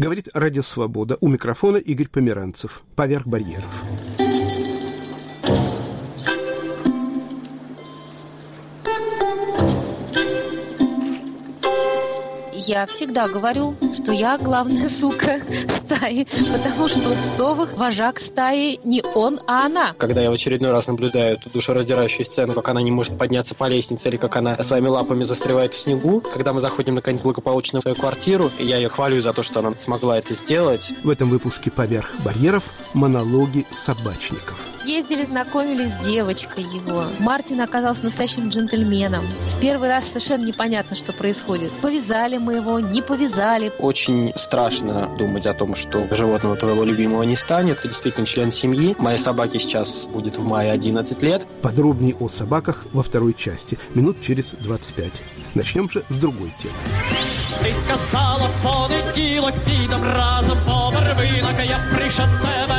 Говорит Радио Свобода. У микрофона Игорь Померанцев. Поверх барьеров. Я всегда говорю, что я главная сука стаи, потому что у псовых вожак стаи не он, а она. Когда я в очередной раз наблюдаю эту душераздирающую сцену, как она не может подняться по лестнице или как она своими лапами застревает в снегу, когда мы заходим наконец благополучно в свою квартиру, я ее хвалю за то, что она смогла это сделать. В этом выпуске «Поверх барьеров» монологи собачников. Ездили, знакомились с девочкой его. Мартин оказался настоящим джентльменом. В первый раз совершенно непонятно, что происходит. Повязали мы его, не повязали. Очень страшно думать о том, что животного твоего любимого не станет. Это действительно член семьи. Моей собаке сейчас будет в мае 11 лет. Подробнее о собаках во второй части. Минут через 25. Начнем же с другой темы. Ти казала понеділок підом разом по барвинок, я прийшов тебе нема, підманула, підвела.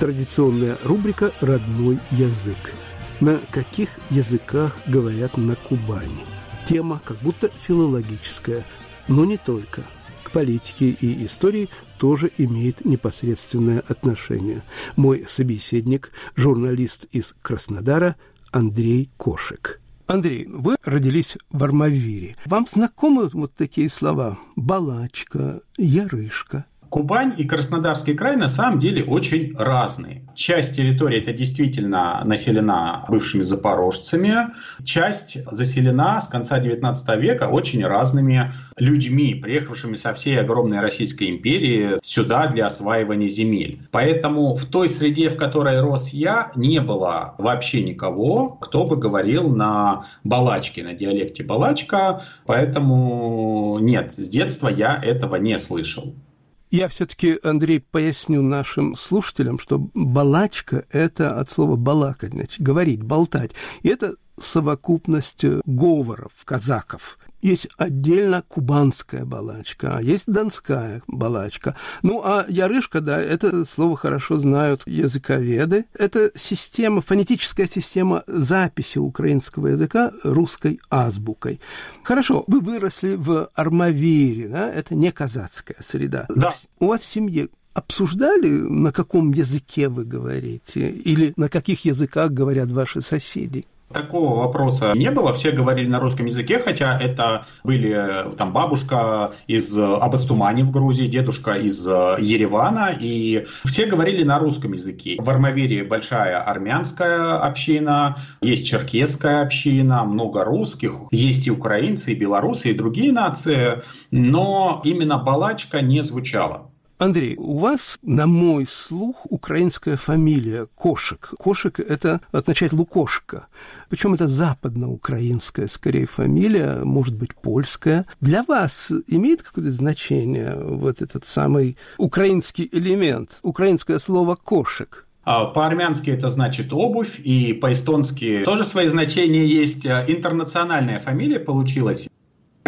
Традиционная рубрика «Родной язык». На каких языках говорят на Кубани? Тема как будто филологическая, но не только. К политике и истории тоже имеет непосредственное отношение. Мой собеседник – журналист из Краснодара Андрей Кошек – Андрей, вы родились в Армавире. Вам знакомы вот такие слова? Балачка, ярышка – Кубань и Краснодарский край на самом деле очень разные. Часть территории это действительно населена бывшими запорожцами, часть заселена с конца 19 века очень разными людьми, приехавшими со всей огромной Российской империи сюда для осваивания земель. Поэтому в той среде, в которой рос я, не было вообще никого, кто бы говорил на балачке, на диалекте балачка, поэтому нет, с детства я этого не слышал. Я все-таки, Андрей, поясню нашим слушателям, что балачка – это от слова балакать, значит, говорить, болтать. И это совокупность говоров казаков. Есть отдельно кубанская балачка, а есть донская балачка. Ну, а ярышка, да, это слово хорошо знают языковеды. Это система, фонетическая система записи украинского языка русской азбукой. Хорошо, вы выросли в Армавире, да, это не казацкая среда. Да. У вас в семье обсуждали, на каком языке вы говорите, или на каких языках говорят ваши соседи? Такого вопроса не было, все говорили на русском языке, хотя это были там бабушка из Абастумани в Грузии, дедушка из Еревана, и все говорили на русском языке. В Армавире большая армянская община, есть черкесская община, много русских, есть и украинцы, и белорусы, и другие нации, но именно балачка не звучала. Андрей, у вас, на мой слух, украинская фамилия Кошек. Кошек – это означает лукошка. Причем это западноукраинская, скорее, фамилия, может быть, польская. Для вас имеет какое-то значение вот этот самый украинский элемент, украинское слово «кошек»? А по-армянски это значит обувь, и по-эстонски тоже свои значения есть. Интернациональная фамилия получилась.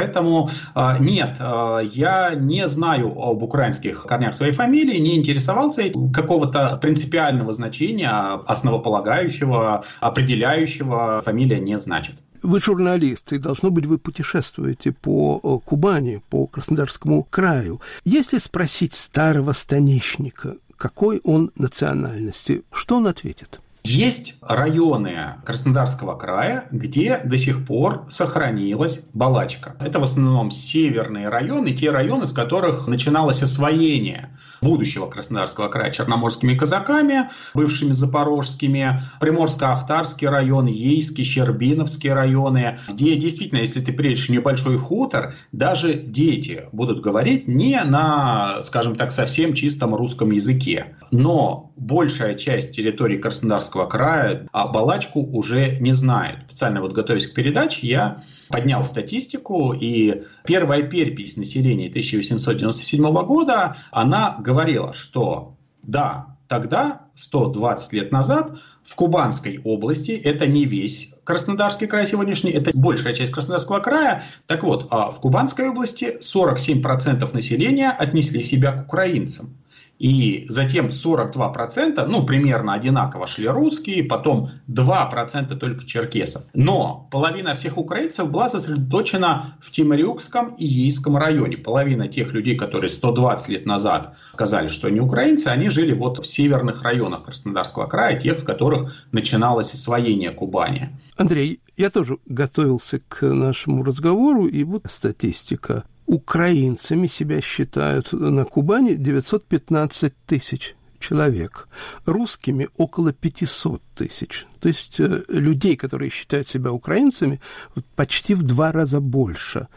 Поэтому а, нет, а, я не знаю об украинских корнях своей фамилии, не интересовался какого-то принципиального значения, основополагающего, определяющего фамилия не значит. Вы журналист, и, должно быть, вы путешествуете по Кубани, по Краснодарскому краю. Если спросить старого станичника, какой он национальности, что он ответит? Есть районы Краснодарского края, где до сих пор сохранилась балачка. Это в основном северные районы, те районы, с которых начиналось освоение будущего Краснодарского края черноморскими казаками, бывшими запорожскими, Приморско-Ахтарский район, Ейский, Щербиновские районы, где действительно, если ты приедешь в небольшой хутор, даже дети будут говорить не на, скажем так, совсем чистом русском языке. Но большая часть территории Краснодарского края а Балачку уже не знает. Специально вот готовясь к передаче, я поднял статистику, и первая перепись населения 1897 года, она говорила, что да, тогда, 120 лет назад, в Кубанской области, это не весь Краснодарский край сегодняшний, это большая часть Краснодарского края, так вот, а в Кубанской области 47% населения отнесли себя к украинцам. И затем 42%, ну, примерно одинаково шли русские, потом 2% только черкесов. Но половина всех украинцев была сосредоточена в Тимирюкском и Ейском районе. Половина тех людей, которые 120 лет назад сказали, что они украинцы, они жили вот в северных районах Краснодарского края, тех, с которых начиналось освоение Кубани. Андрей, я тоже готовился к нашему разговору, и вот статистика украинцами себя считают на Кубани 915 тысяч человек, русскими около 500 тысяч. То есть э, людей, которые считают себя украинцами, почти в два раза больше.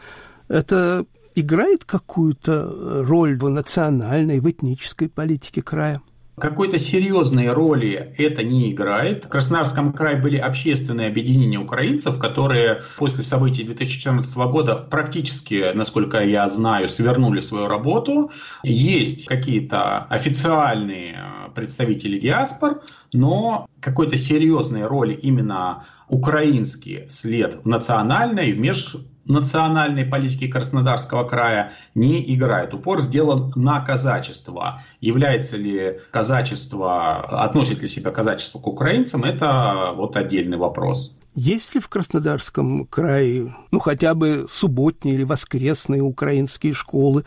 Это играет какую-то роль в национальной, в этнической политике края? Какой-то серьезной роли это не играет. В Краснодарском крае были общественные объединения украинцев, которые после событий 2014 года практически, насколько я знаю, свернули свою работу. Есть какие-то официальные представители диаспор, но какой-то серьезной роли именно украинский след в национальной, в меж национальной политики Краснодарского края не играет. Упор сделан на казачество. Является ли казачество, относит ли себя казачество к украинцам, это вот отдельный вопрос. Есть ли в Краснодарском крае, ну, хотя бы субботние или воскресные украинские школы?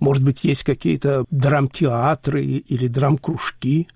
Может быть, есть какие-то драмтеатры или драмкружки?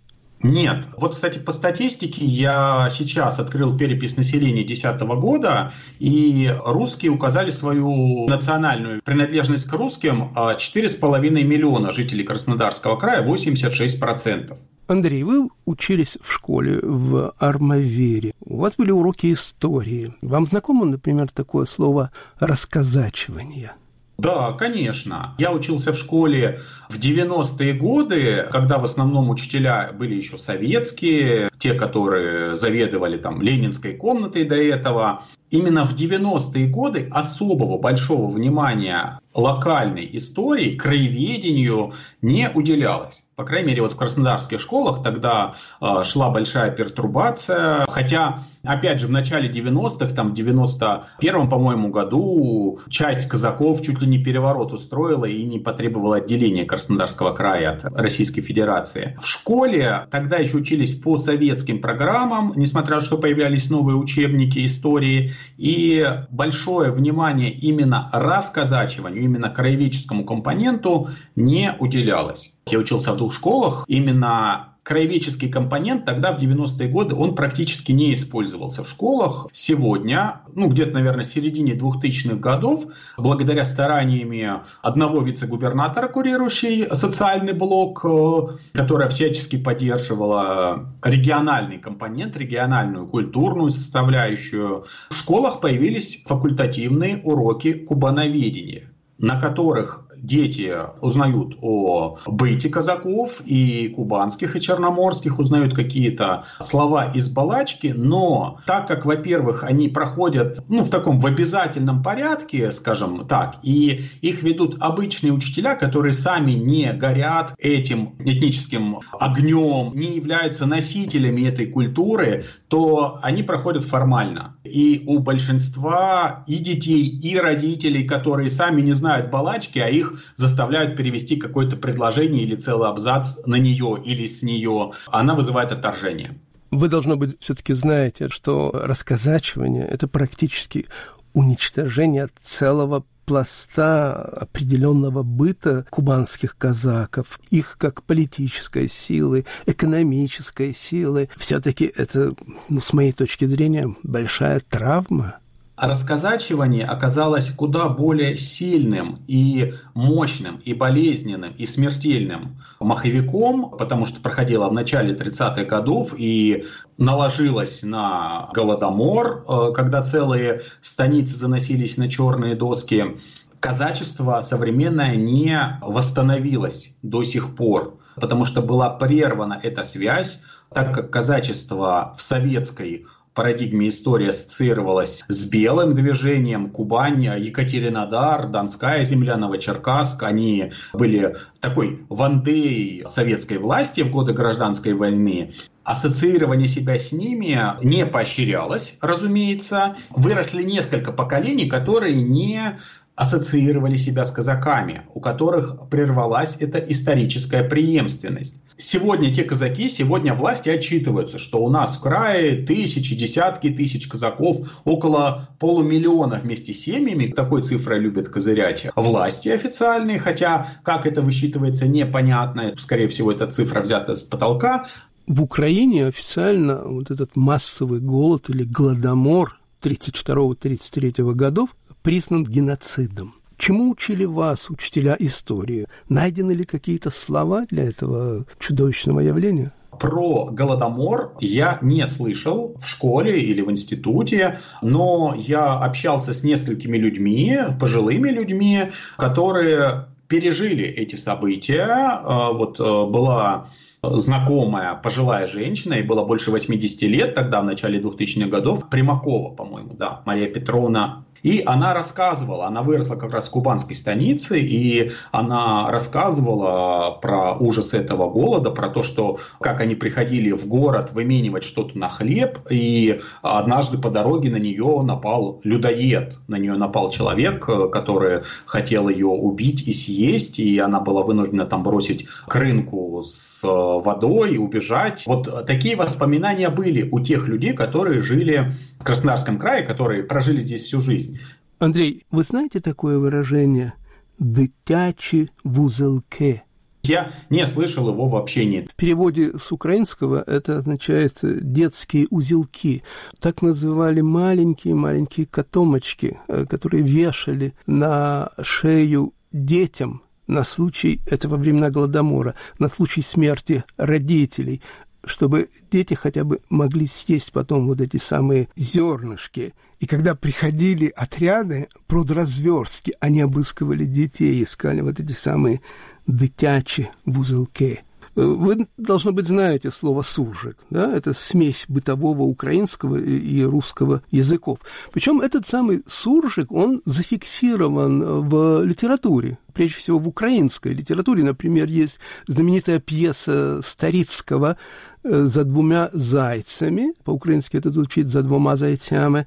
Нет. Вот, кстати, по статистике я сейчас открыл перепись населения 2010 года, и русские указали свою национальную принадлежность к русским 4,5 а, миллиона жителей Краснодарского края, 86%. Андрей, вы учились в школе в Армавере. У вас были уроки истории. Вам знакомо, например, такое слово «расказачивание»? Да, конечно. Я учился в школе в 90-е годы, когда в основном учителя были еще советские, те, которые заведовали там Ленинской комнатой до этого. Именно в 90-е годы особого большого внимания локальной истории, краеведению не уделялось. По крайней мере, вот в краснодарских школах тогда э, шла большая пертурбация. Хотя, опять же, в начале 90-х, там в 91-м, по-моему, году часть казаков чуть ли не переворот устроила и не потребовала отделения Краснодарского края от Российской Федерации. В школе тогда еще учились по советским программам, несмотря на то, что появлялись новые учебники истории. И большое внимание именно рассказачиванию, именно краеведческому компоненту не уделялось. Я учился в двух школах. Именно краеведческий компонент тогда, в 90-е годы, он практически не использовался в школах. Сегодня, ну, где-то, наверное, в середине 2000-х годов, благодаря стараниями одного вице-губернатора, курирующий социальный блок, э, которая всячески поддерживала региональный компонент, региональную культурную составляющую, в школах появились факультативные уроки кубановедения на которых дети узнают о быте казаков и кубанских, и черноморских, узнают какие-то слова из балачки, но так как, во-первых, они проходят ну, в таком в обязательном порядке, скажем так, и их ведут обычные учителя, которые сами не горят этим этническим огнем, не являются носителями этой культуры, то они проходят формально. И у большинства и детей, и родителей, которые сами не знают балачки, а их заставляют перевести какое-то предложение или целый абзац на нее или с нее, она вызывает отторжение. Вы, должно быть, все-таки знаете, что рассказачивание – это практически уничтожение целого пласта определенного быта кубанских казаков, их как политической силы, экономической силы. Все-таки это, ну, с моей точки зрения, большая травма расказачивание оказалось куда более сильным и мощным, и болезненным, и смертельным маховиком, потому что проходило в начале 30-х годов и наложилось на Голодомор, э, когда целые станицы заносились на черные доски. Казачество современное не восстановилось до сих пор, потому что была прервана эта связь, так как казачество в советской парадигме истории ассоциировалась с белым движением, Кубань, Екатеринодар, Донская земля, Новочеркасск. Они были такой вандеей советской власти в годы гражданской войны. Ассоциирование себя с ними не поощрялось, разумеется. Выросли несколько поколений, которые не ассоциировали себя с казаками, у которых прервалась эта историческая преемственность. Сегодня те казаки, сегодня власти отчитываются, что у нас в крае тысячи, десятки тысяч казаков, около полумиллиона вместе с семьями, такой цифрой любят козырять власти официальные, хотя как это высчитывается непонятно, скорее всего эта цифра взята с потолка. В Украине официально вот этот массовый голод или голодомор 32-33 годов признан геноцидом. Чему учили вас, учителя истории? Найдены ли какие-то слова для этого чудовищного явления? Про Голодомор я не слышал в школе или в институте, но я общался с несколькими людьми, пожилыми людьми, которые пережили эти события. А, вот а, была знакомая пожилая женщина, ей было больше 80 лет тогда, в начале 2000-х годов, Примакова, по-моему, да, Мария Петровна и она рассказывала, она выросла как раз в кубанской станице, и она рассказывала про ужас этого голода, про то, что как они приходили в город выменивать что-то на хлеб, и однажды по дороге на нее напал людоед, на нее напал человек, который хотел ее убить и съесть, и она была вынуждена там бросить к рынку с водой, убежать. Вот такие воспоминания были у тех людей, которые жили в Краснодарском крае, которые прожили здесь всю жизнь. Андрей, вы знаете такое выражение «дитячі вузелке»? Я не слышал его вообще нет. В переводе с украинского это означает детские узелки. Так называли маленькие-маленькие котомочки, э, которые вешали на шею детям на случай, это во времена Голодомора, на случай смерти родителей, чтобы дети хотя бы могли съесть потом вот эти самые зернышки – и когда приходили отряды продразверстки, они обыскивали детей, искали вот эти самые дитячи в узелке. Вы, должно быть, знаете слово «суржик». Да? Это смесь бытового украинского и русского языков. Причем этот самый суржик, он зафиксирован в литературе, прежде всего в украинской литературе. Например, есть знаменитая пьеса Старицкого э, «За двумя зайцами». По-украински это звучит «За двумя зайцами».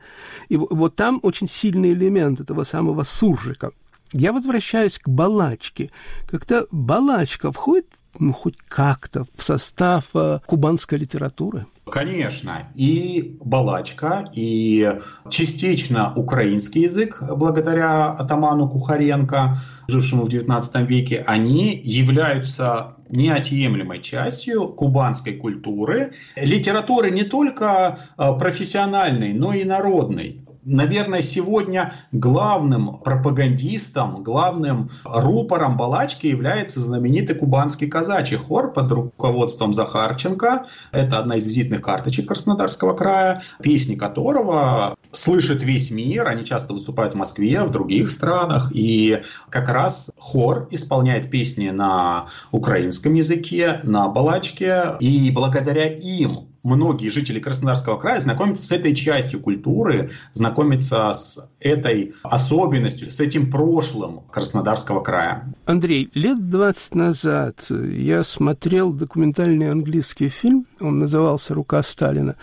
И вот там очень сильный элемент этого самого суржика. Я возвращаюсь к балачке. Когда балачка входит ну, хоть как-то в состав э, кубанской литературы? Конечно, и балачка, и частично украинский язык, благодаря атаману Кухаренко, жившему в XIX веке, они являются неотъемлемой частью кубанской культуры, литературы не только э, профессиональной, но и народной наверное, сегодня главным пропагандистом, главным рупором Балачки является знаменитый кубанский казачий хор под руководством Захарченко. Это одна из визитных карточек Краснодарского края, песни которого слышит весь мир. Они часто выступают в Москве, в других странах. И как раз хор исполняет песни на украинском языке, на Балачке. И благодаря им многие жители Краснодарского края знакомятся с этой частью культуры, знакомятся с этой особенностью, с этим прошлым Краснодарского края. Андрей, лет 20 назад я смотрел документальный английский фильм, он назывался «Рука Сталина».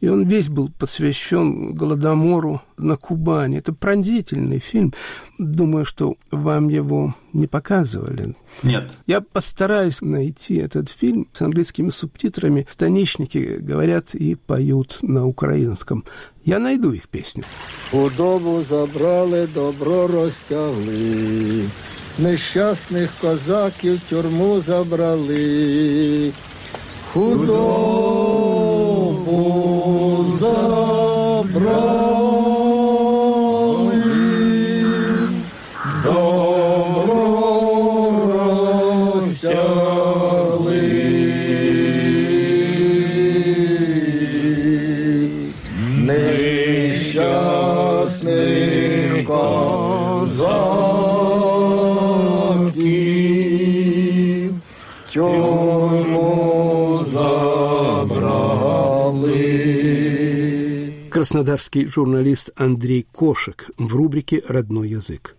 И он весь был посвящен Голодомору на Кубани. Это пронзительный фильм. Думаю, что вам его не показывали. Нет. Я постараюсь найти этот фильм с английскими субтитрами. Станичники говорят и поют на украинском. Я найду их песню. Худобу забрали, добро розтягли. Нещасних козаків тюрму забрали. Худобу краснодарский журналист Андрей Кошек в рубрике «Родной язык».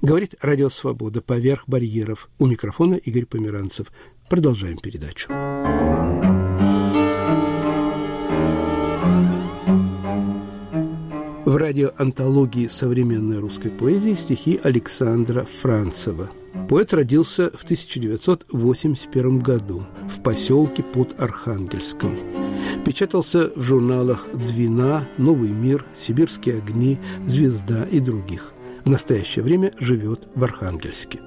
Говорит «Радио Свобода» поверх барьеров. У микрофона Игорь Померанцев. Продолжаем передачу. В радиоантологии современной русской поэзии стихи Александра Францева. Поэт родился в 1981 году в поселке под Архангельском. Печатался в журналах «Двина», «Новый мир», «Сибирские огни», «Звезда» и других. В настоящее время живет в Архангельске.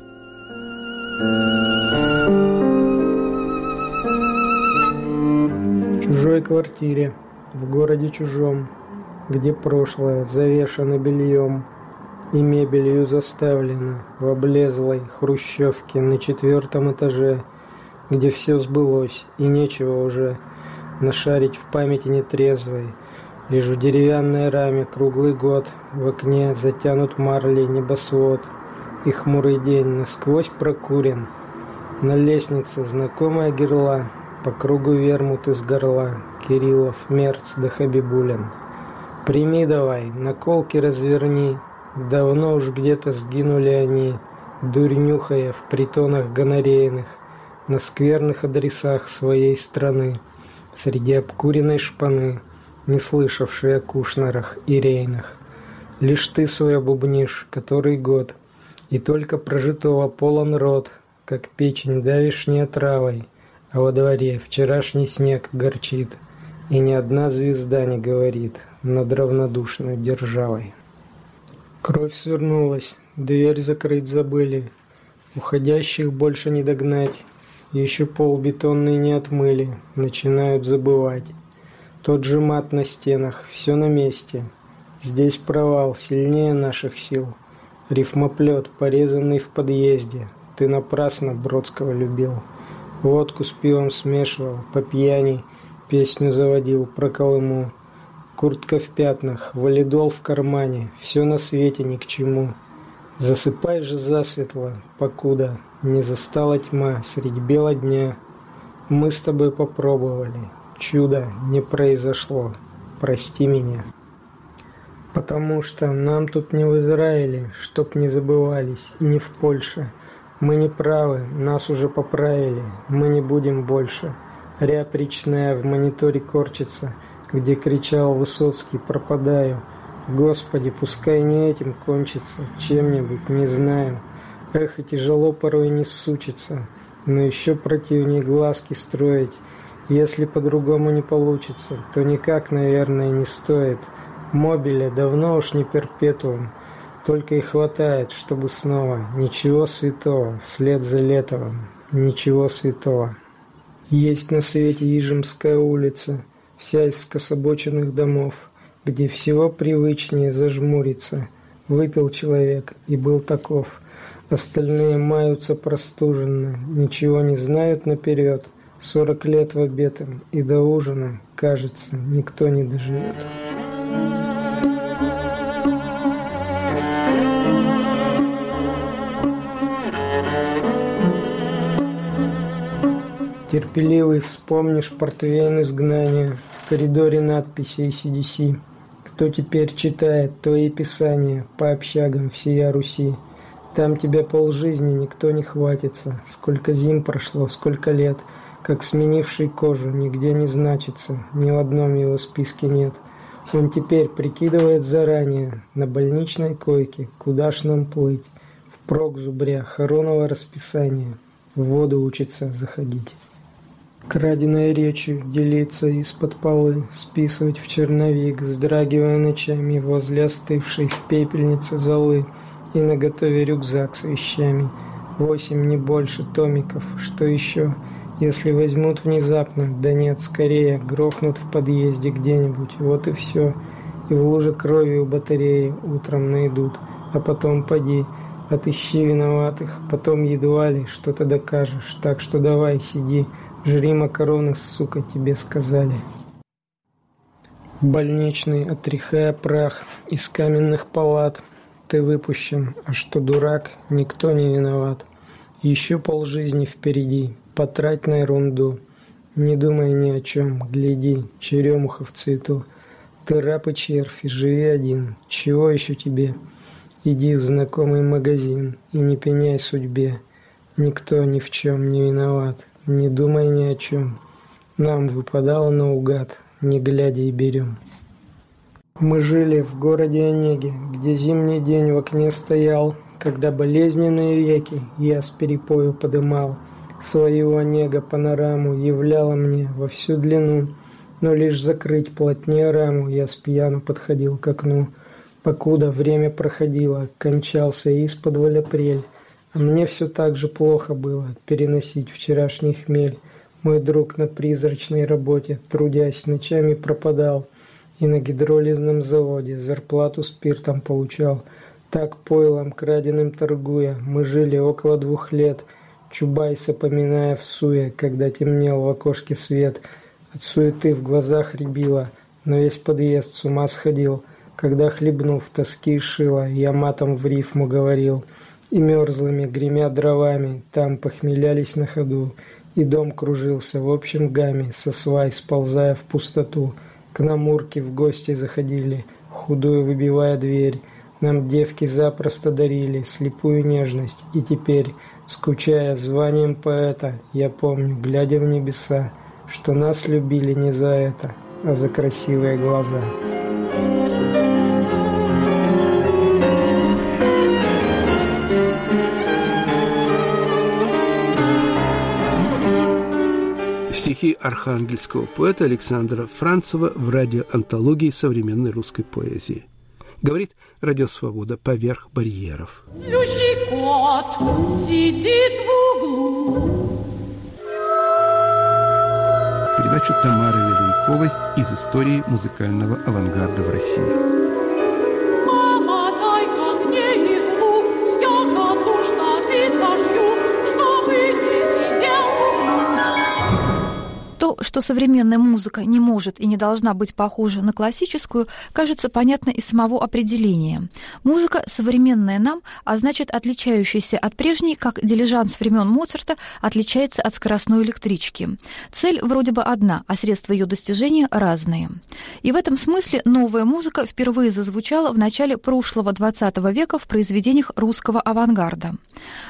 В чужой квартире, в городе чужом, где прошлое завешано бельем и мебелью заставлено в облезлой хрущевке на четвертом этаже, где все сбылось и нечего уже нашарить в памяти нетрезвой. Лишь в деревянной раме круглый год в окне затянут марлей небосвод, и хмурый день насквозь прокурен. На лестнице знакомая герла, по кругу вермут из горла, Кириллов, Мерц да Хабибулин. Прими давай, наколки разверни, Давно уж где-то сгинули они, Дурнюхая в притонах гонорейных, На скверных адресах своей страны, Среди обкуренной шпаны, Не слышавшие о кушнарах и рейнах. Лишь ты свой бубнишь, который год, И только прожитого полон рот, Как печень давишней отравой, А во дворе вчерашний снег горчит, И ни одна звезда не говорит Над равнодушной державой. Кровь свернулась, дверь закрыть забыли. Уходящих больше не догнать. Еще пол бетонный не отмыли, начинают забывать. Тот же мат на стенах, все на месте. Здесь провал, сильнее наших сил. Рифмоплет, порезанный в подъезде. Ты напрасно Бродского любил. Водку с пивом смешивал, по пьяни песню заводил про Колыму. Куртка в пятнах, валидол в кармане, все на свете ни к чему. Засыпай же засветло, покуда не застала тьма средь бела дня. Мы с тобой попробовали, чудо не произошло, прости меня. Потому что нам тут не в Израиле, чтоб не забывались, и не в Польше. Мы не правы, нас уже поправили, мы не будем больше. Ряб в мониторе корчится – где кричал Высоцкий «Пропадаю». Господи, пускай не этим кончится, чем-нибудь, не знаю. Эх, и тяжело порой не сучиться, но еще противнее глазки строить. Если по-другому не получится, то никак, наверное, не стоит. Мобиля давно уж не перпетуум, только и хватает, чтобы снова. Ничего святого, вслед за Летовым, ничего святого. Есть на свете Ижемская улица – вся из скособоченных домов, где всего привычнее зажмуриться. Выпил человек и был таков. Остальные маются простуженно, ничего не знают наперед. Сорок лет в обед им, и до ужина, кажется, никто не доживет. Терпеливый вспомнишь портвейн изгнания, в коридоре надписи ACDC. Кто теперь читает твои писания по общагам всея Руси? Там тебя полжизни никто не хватится. Сколько зим прошло, сколько лет, как сменивший кожу, нигде не значится, ни в одном его списке нет. Он теперь прикидывает заранее, на больничной койке, куда ж нам плыть. Впрок зубря, хороново расписание, в воду учится заходить. Краденой речью делиться из-под полы, списывать в черновик, вздрагивая ночами возле остывшей в пепельнице золы и наготове рюкзак с вещами. Восемь, не больше, томиков. Что еще? Если возьмут внезапно, да нет, скорее, грохнут в подъезде где-нибудь. Вот и все. И в луже крови у батареи утром найдут. А потом поди, отыщи виноватых, потом едва ли что-то докажешь. Так что давай, сиди. Жри макароны, сука, тебе сказали. Больничный, отряхая прах из каменных палат. Ты выпущен, а что дурак, никто не виноват. Еще полжизни впереди, потрать на ерунду. Не думай ни о чем, гляди, черемуха в цвету. Ты раб и червь, живи один, чего еще тебе? Иди в знакомый магазин и не пеняй судьбе. Никто ни в чем не виноват, не думай ни о чем. Нам выпадало наугад, не глядя и берем. Мы жили в городе Онеге, где зимний день в окне стоял, когда болезненные веки я с перепою подымал. Свою Онега панораму являла мне во всю длину, но лишь закрыть плотнее раму я с пьяну подходил к окну. Покуда время проходило, кончался из-под апрель, а мне все так же плохо было переносить вчерашний хмель. Мой друг на призрачной работе, трудясь ночами, пропадал. И на гидролизном заводе зарплату спиртом получал. Так пойлом краденым торгуя, мы жили около двух лет, Чубайса поминая в суе, когда темнел в окошке свет. От суеты в глазах рябило, но весь подъезд с ума сходил. Когда, хлебнув тоски и шила, я матом в рифму говорил — и мерзлыми, гремя дровами, там похмелялись на ходу, и дом кружился в общем гамме, со свай сползая в пустоту. К нам урки в гости заходили, худую выбивая дверь. Нам девки запросто дарили слепую нежность, и теперь, скучая званием поэта, я помню, глядя в небеса, что нас любили не за это, а за красивые глаза. Стихи архангельского поэта Александра Францева в радиоантологии современной русской поэзии. Говорит Радио Свобода поверх барьеров. Кот сидит в углу. Передача Тамары Левенковой из истории музыкального авангарда в России. Что современная музыка не может и не должна быть похожа на классическую, кажется понятно из самого определения. Музыка современная нам, а значит отличающаяся от прежней, как дилижанс времен Моцарта отличается от скоростной электрички. Цель вроде бы одна, а средства ее достижения разные. И в этом смысле новая музыка впервые зазвучала в начале прошлого XX века в произведениях русского авангарда.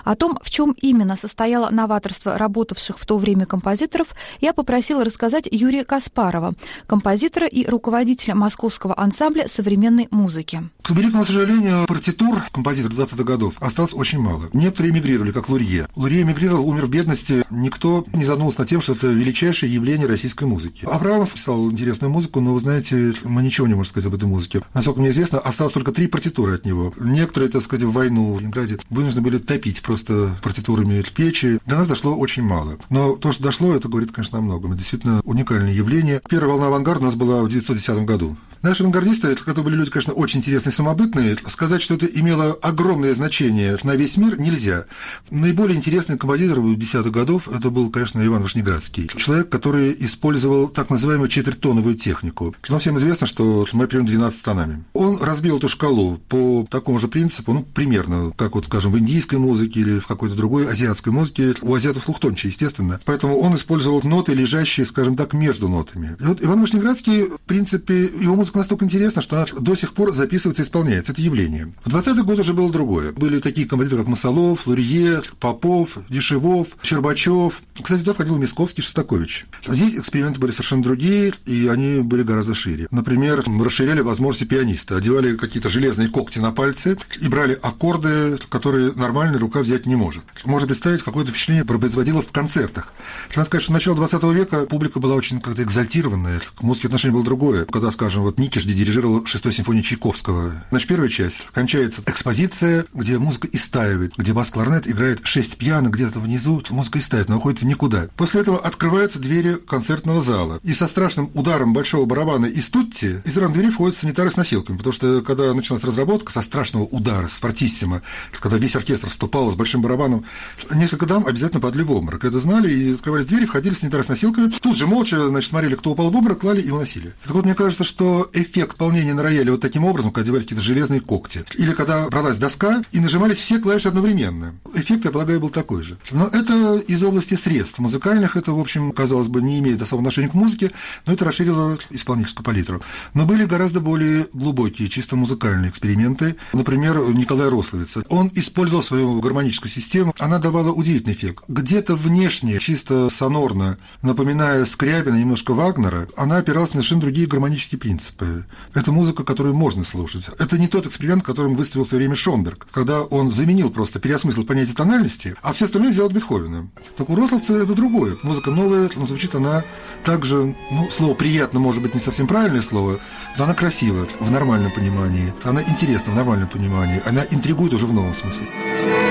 О том, в чем именно состояло новаторство работавших в то время композиторов, я попросила рассказать Юрия Каспарова, композитора и руководителя московского ансамбля современной музыки. К великому сожалению, партитур композиторов 20-х годов осталось очень мало. Некоторые эмигрировали, как Лурье. Лурье эмигрировал, умер в бедности. Никто не задумался над тем, что это величайшее явление российской музыки. Аврамов писал интересную музыку, но, вы знаете, мы ничего не можем сказать об этой музыке. Насколько мне известно, осталось только три партитуры от него. Некоторые, так сказать, в войну в Ленинграде вынуждены были топить просто партитурами печи. До нас дошло очень мало. Но то, что дошло, это говорит, конечно, о многом. Это действительно уникальное явление. Первая волна авангарда у нас была в 1910 году. Наши авангардисты, это были люди, конечно, очень интересные, самобытные. Сказать, что это имело огромное значение на весь мир, нельзя. Наиболее интересный композитор 10-х годов это был, конечно, Иван Вышнеградский. Человек, который использовал так называемую четвертоновую технику. Но всем известно, что мы пьем 12 тонами. Он разбил эту шкалу по такому же принципу, ну, примерно, как вот, скажем, в индийской музыке или в какой-то другой азиатской музыке. У азиатов слух тоньше, естественно. Поэтому он использовал ноты, лежащие, скажем так, между нотами. И вот Иван Вышнеградский, в принципе, его музыка настолько интересно, что она до сих пор записывается и исполняется. Это явление. В 20-й год уже было другое. Были такие композиторы, как Масолов, Лурье, Попов, Дешевов, Щербачев. Кстати, туда входил Мисковский, Шостакович. Здесь эксперименты были совершенно другие, и они были гораздо шире. Например, расширяли возможности пианиста, одевали какие-то железные когти на пальцы и брали аккорды, которые нормальная рука взять не может. Можно представить, какое-то впечатление производило в концертах. Надо сказать, что начало 20 века публика была очень как-то экзальтированная, к музыке отношение было другое. Когда, скажем, вот Никиш дирижировал шестой симфонию Чайковского. Значит, первая часть. Кончается экспозиция, где музыка истаивает, где бас-кларнет играет шесть пьяно где-то внизу, музыка истает, но уходит в никуда. После этого открываются двери концертного зала. И со страшным ударом большого барабана из тутти из разных дверей входят санитары с носилками, потому что когда началась разработка, со страшного удара, с фортиссимо, когда весь оркестр вступал с большим барабаном, несколько дам обязательно падали в обморок. Это знали, и открывались двери, входили санитары с носилками, тут же молча, значит, смотрели, кто упал в обморок, клали и уносили. Так вот, мне кажется, что эффект исполнения на рояле вот таким образом, когда одевались какие-то железные когти, или когда бралась доска и нажимались все клавиши одновременно. Эффект, я полагаю, был такой же. Но это из области средств музыкальных, это, в общем, казалось бы, не имеет особого отношения к музыке, но это расширило исполнительскую палитру. Но были гораздо более глубокие, чисто музыкальные эксперименты. Например, Николай Рословица. Он использовал свою гармоническую систему, она давала удивительный эффект. Где-то внешне, чисто сонорно, напоминая Скрябина, немножко Вагнера, она опиралась на совершенно другие гармонические принципы. Принципы. Это музыка, которую можно слушать. Это не тот эксперимент, которым выставил свое время Шонберг, когда он заменил просто, переосмыслил понятие тональности, а все остальное взял от Бетховена. Так у Рословца это другое. Музыка новая, но звучит она также, ну, слово «приятно» может быть не совсем правильное слово, но она красивая в нормальном понимании, она интересна в нормальном понимании, она интригует уже в новом смысле.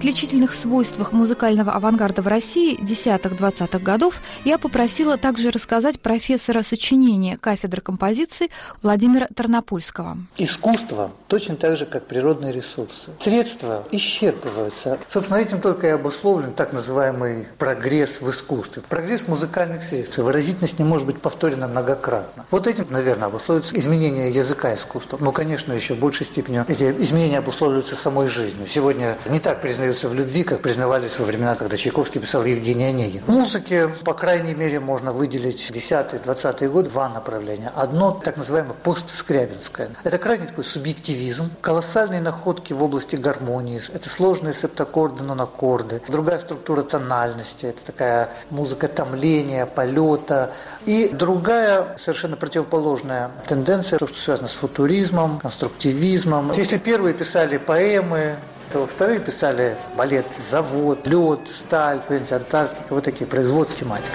Отличительных свойствах музыкального авангарда в России десятых-двадцатых годов я попросила также рассказать профессора сочинения кафедры композиции Владимира Тарнопольского. Искусство точно так же, как природные ресурсы. Средства исчерпываются. Собственно, этим только и обусловлен так называемый прогресс в искусстве. Прогресс музыкальных средств. Выразительность не может быть повторена многократно. Вот этим, наверное, обусловливается изменение языка искусства. Но, конечно, еще в большей степени эти изменения обусловливаются самой жизнью. Сегодня не так признают признаются в любви, как признавались во времена, когда Чайковский писал Евгений Онегин. Музыке, по крайней мере, можно выделить 10-20-е годы два направления. Одно, так называемое постскрябинское. Это крайне такой субъективизм, колоссальные находки в области гармонии, это сложные септаккорды, нонаккорды, другая структура тональности, это такая музыка томления, полета. И другая, совершенно противоположная тенденция, то, что связано с футуризмом, конструктивизмом. Если первые писали поэмы, то вторые писали балет «Завод», «Лед», «Сталь», «Антарктика», вот такие, производ с тематикой.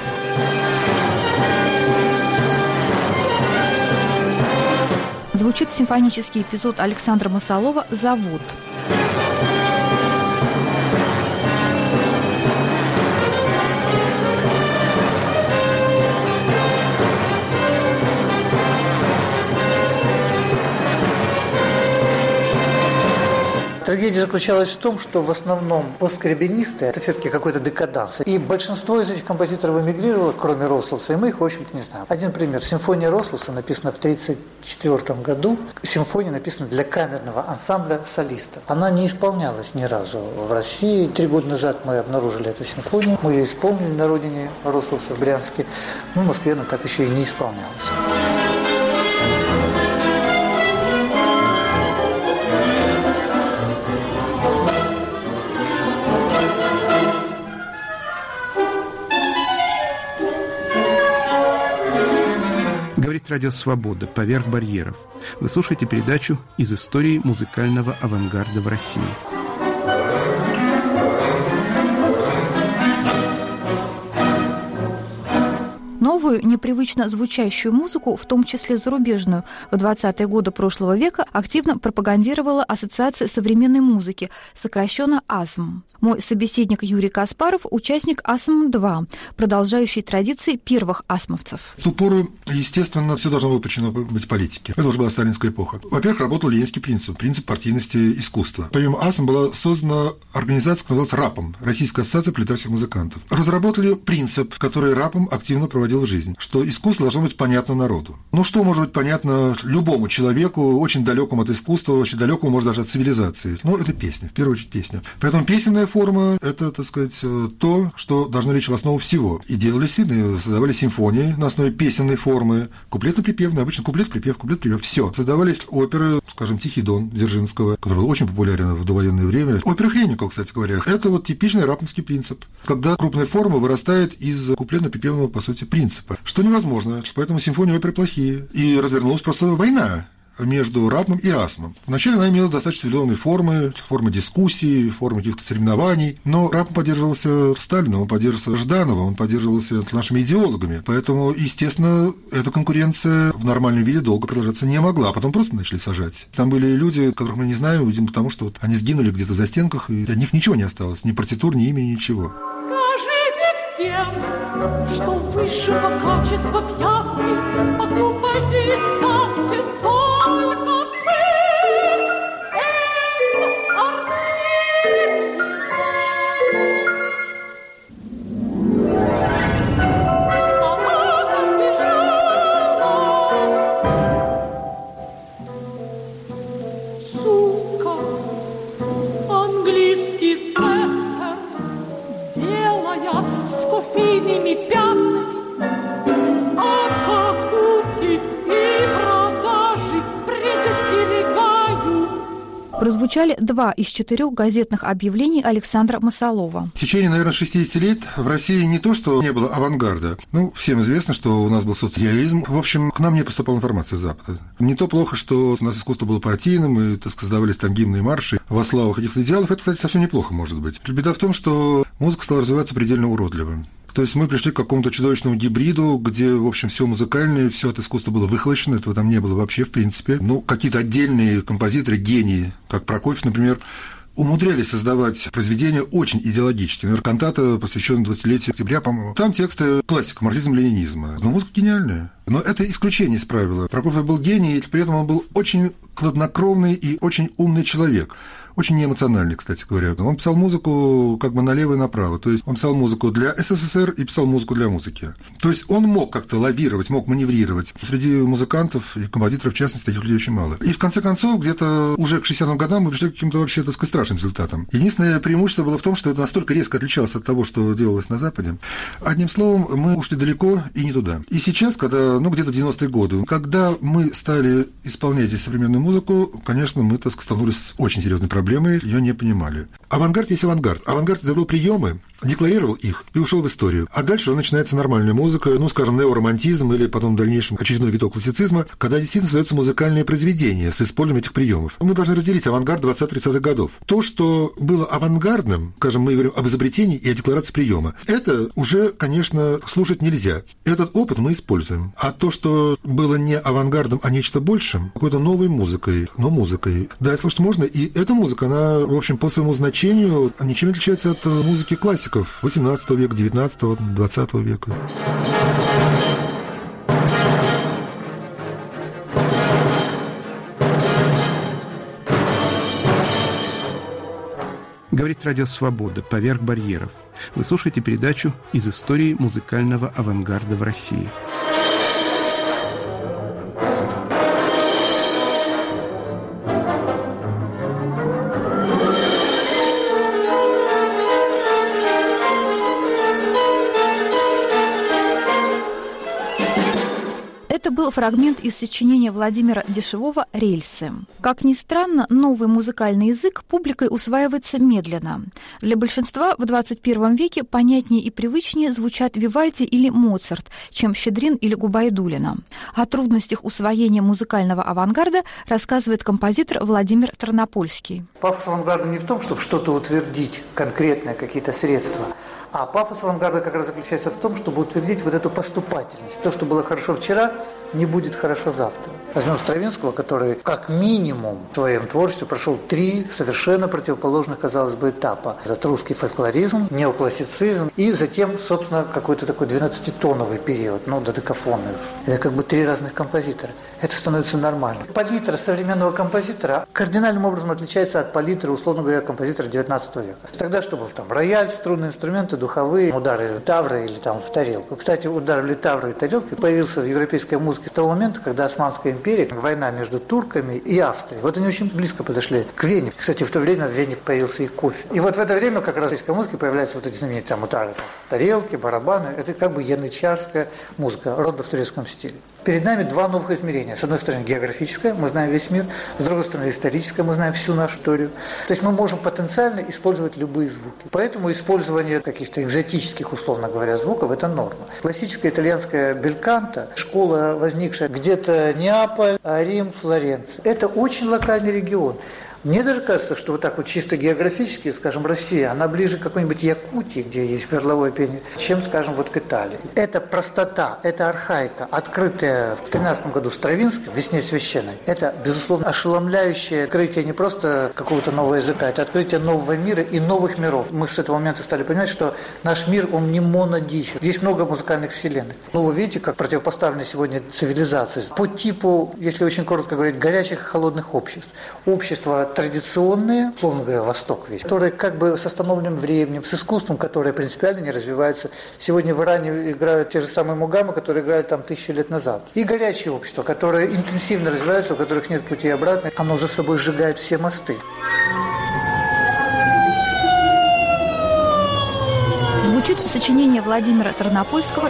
Звучит симфонический эпизод Александра Масалова «Завод». Трагедия заключалась в том, что в основном постскребенисты – это все-таки какой-то декаданс. И большинство из этих композиторов эмигрировало, кроме Рословца, и мы их, в общем-то, не знаем. Один пример. Симфония Рословца написана в 1934 году. Симфония написана для камерного ансамбля солистов. Она не исполнялась ни разу в России. Три года назад мы обнаружили эту симфонию. Мы ее исполнили на родине Рословца в Брянске. Но в Москве она так еще и не исполнялась. Говорит Радио Свобода «Поверх барьеров». Вы слушаете передачу из истории музыкального авангарда в России. Новую, непривычно звучащую музыку, в том числе зарубежную, в 20-е годы прошлого века активно пропагандировала Ассоциация современной музыки, сокращенно АСМ. Мой собеседник Юрий Каспаров – участник АСМ-2, продолжающий традиции первых асмовцев. В ту пору, естественно, все должно было подчинено быть политике. Это уже была сталинская эпоха. Во-первых, работал ленинский принцип, принцип партийности искусства. Помимо АСМ была создана организация, которая называлась РАПом – Российская ассоциация пролетарских музыкантов. Разработали принцип, который РАПом активно проводил в жизнь, что искусство должно быть понятно народу. Ну, что может быть понятно любому человеку, очень далекому от искусства, очень далекому, может, даже от цивилизации? Ну, это песня, в первую очередь песня. Поэтому песенная форма – это, так сказать, то, что должно лечь в основу всего. И делали сильные, создавали симфонии на основе песенной формы, куплетно-припевные, обычно куплет-припев, куплет-припев, все. Создавались оперы, скажем, «Тихий дон» Дзержинского, который был очень популярен в довоенное время. Опера Хренникова, кстати говоря, это вот типичный рапинский принцип, когда крупная форма вырастает из куплетно-припевного, по сути, принципа, что невозможно, поэтому симфонии оперы плохие. И развернулась просто война между рапом и асмом. Вначале она имела достаточно цивилизованные формы, формы дискуссий, формы каких-то соревнований, но рап поддерживался Сталином, он поддерживался Ждановым, он поддерживался нашими идеологами. Поэтому, естественно, эта конкуренция в нормальном виде долго продолжаться не могла, а потом просто начали сажать. Там были люди, которых мы не знаем, видимо, потому что вот они сгинули где-то в застенках, и от них ничего не осталось, ни партитур, ни имени, ничего. Всем, что высшего качества пьявки покупайте и ставьте два из четырех газетных объявлений Александра Масолова. В течение, наверное, 60 лет в России не то, что не было авангарда. Ну, всем известно, что у нас был соцреализм. В общем, к нам не поступала информация с Запада. Не то плохо, что у нас искусство было партийным, и, так сказать, сдавались там гимны и марши во славу этих идеалов. Это, кстати, совсем неплохо, может быть. Беда в том, что музыка стала развиваться предельно уродливо. То есть мы пришли к какому-то чудовищному гибриду, где, в общем, все музыкальное, все от искусства было выхолощено, этого там не было вообще, в принципе. Ну, какие-то отдельные композиторы, гении, как Прокофьев, например, умудрялись создавать произведения очень идеологические. Например, кантата, посвященная 20-летию октября, по-моему. Там тексты классика марксизма-ленинизма. Но музыка гениальная. Но это исключение из правила. Прокофьев был гений, и при этом он был очень хладнокровный и очень умный человек очень неэмоциональный, кстати говоря. Он писал музыку как бы налево и направо. То есть он писал музыку для СССР и писал музыку для музыки. То есть он мог как-то лавировать, мог маневрировать. Среди музыкантов и композиторов, в частности, таких людей очень мало. И в конце концов, где-то уже к 60-м годам мы пришли к каким-то вообще, так сказать, страшным результатам. Единственное преимущество было в том, что это настолько резко отличалось от того, что делалось на Западе. Одним словом, мы ушли далеко и не туда. И сейчас, когда, ну, где-то 90-е годы, когда мы стали исполнять здесь современную музыку, конечно, мы, так сказать, столкнулись с очень серьезной проблемой проблемы ее не понимали. Авангард есть авангард. Авангард изобрел приемы, декларировал их и ушел в историю. А дальше начинается нормальная музыка, ну, скажем, неоромантизм или потом в дальнейшем очередной виток классицизма, когда действительно создаются музыкальные произведения с использованием этих приемов. Мы должны разделить авангард 20-30-х годов. То, что было авангардным, скажем, мы говорим об изобретении и о декларации приема, это уже, конечно, слушать нельзя. Этот опыт мы используем. А то, что было не авангардом, а нечто большим, какой-то новой музыкой, но музыкой, да, слушать можно. И эта музыка, она, в общем, по своему значению ничем не отличается от музыки классиков классиков XVIII века, XIX, XX века. Говорит Радио Свобода «Поверх барьеров». Вы слушаете передачу из истории музыкального авангарда в России. Был фрагмент из сочинения Владимира Дешевого «Рельсы». Как ни странно, новый музыкальный язык публикой усваивается медленно. Для большинства в 21 веке понятнее и привычнее звучат Вивальди или Моцарт, чем Щедрин или Губайдулина. О трудностях усвоения музыкального авангарда рассказывает композитор Владимир Тарнопольский. Пафос авангарда не в том, чтобы что-то утвердить, конкретные какие-то средства, а пафос авангарда как раз заключается в том, чтобы утвердить вот эту поступательность. То, что было хорошо вчера, не будет хорошо завтра. Возьмем Стравинского, который как минимум в своем творчестве прошел три совершенно противоположных, казалось бы, этапа. Это русский фольклоризм, неоклассицизм и затем, собственно, какой-то такой 12-тоновый период, ну, додекафонный. Это как бы три разных композитора. Это становится нормальным. Палитра современного композитора кардинальным образом отличается от палитры, условно говоря, композитора 19 века. Тогда что был там? Рояль, струнные инструменты, духовые, удары тавры или там в тарелку. Кстати, удар литавры и тарелки появился в европейской музыке с того момента, когда Османская империя, война между турками и Австрией. Вот они очень близко подошли к Вене. Кстати, в то время в Вене появился и кофе. И вот в это время как раз в российской музыке появляются вот эти знаменитые там удары, тарелки, барабаны. Это как бы янычарская музыка, рода в турецком стиле. Перед нами два новых измерения. С одной стороны географическое, мы знаем весь мир, с другой стороны историческое, мы знаем всю нашу историю. То есть мы можем потенциально использовать любые звуки. Поэтому использование каких-то экзотических, условно говоря, звуков – это норма. Классическая итальянская бельканта, школа, возникшая где-то Неаполь, Рим, Флоренция. Это очень локальный регион. Мне даже кажется, что вот так вот чисто географически, скажем, Россия, она ближе к какой-нибудь Якутии, где есть горловое пение, чем, скажем, вот к Италии. Это простота, это архаика, открытая в 13 году Стравинским, «Весне священной», это, безусловно, ошеломляющее открытие не просто какого-то нового языка, это открытие нового мира и новых миров. Мы с этого момента стали понимать, что наш мир, он не монодичен. Здесь много музыкальных вселенных. Ну, вы видите, как противопоставлены сегодня цивилизации по типу, если очень коротко говорить, горячих и холодных обществ. Общество традиционные, условно говоря, Восток весь, которые как бы с остановленным временем, с искусством, которое принципиально не развивается. Сегодня в Иране играют те же самые мугамы, которые играли там тысячи лет назад. И горячее общество, которое интенсивно развивается, у которых нет пути обратно, оно за собой сжигает все мосты. Звучит сочинение Владимира Тарнопольского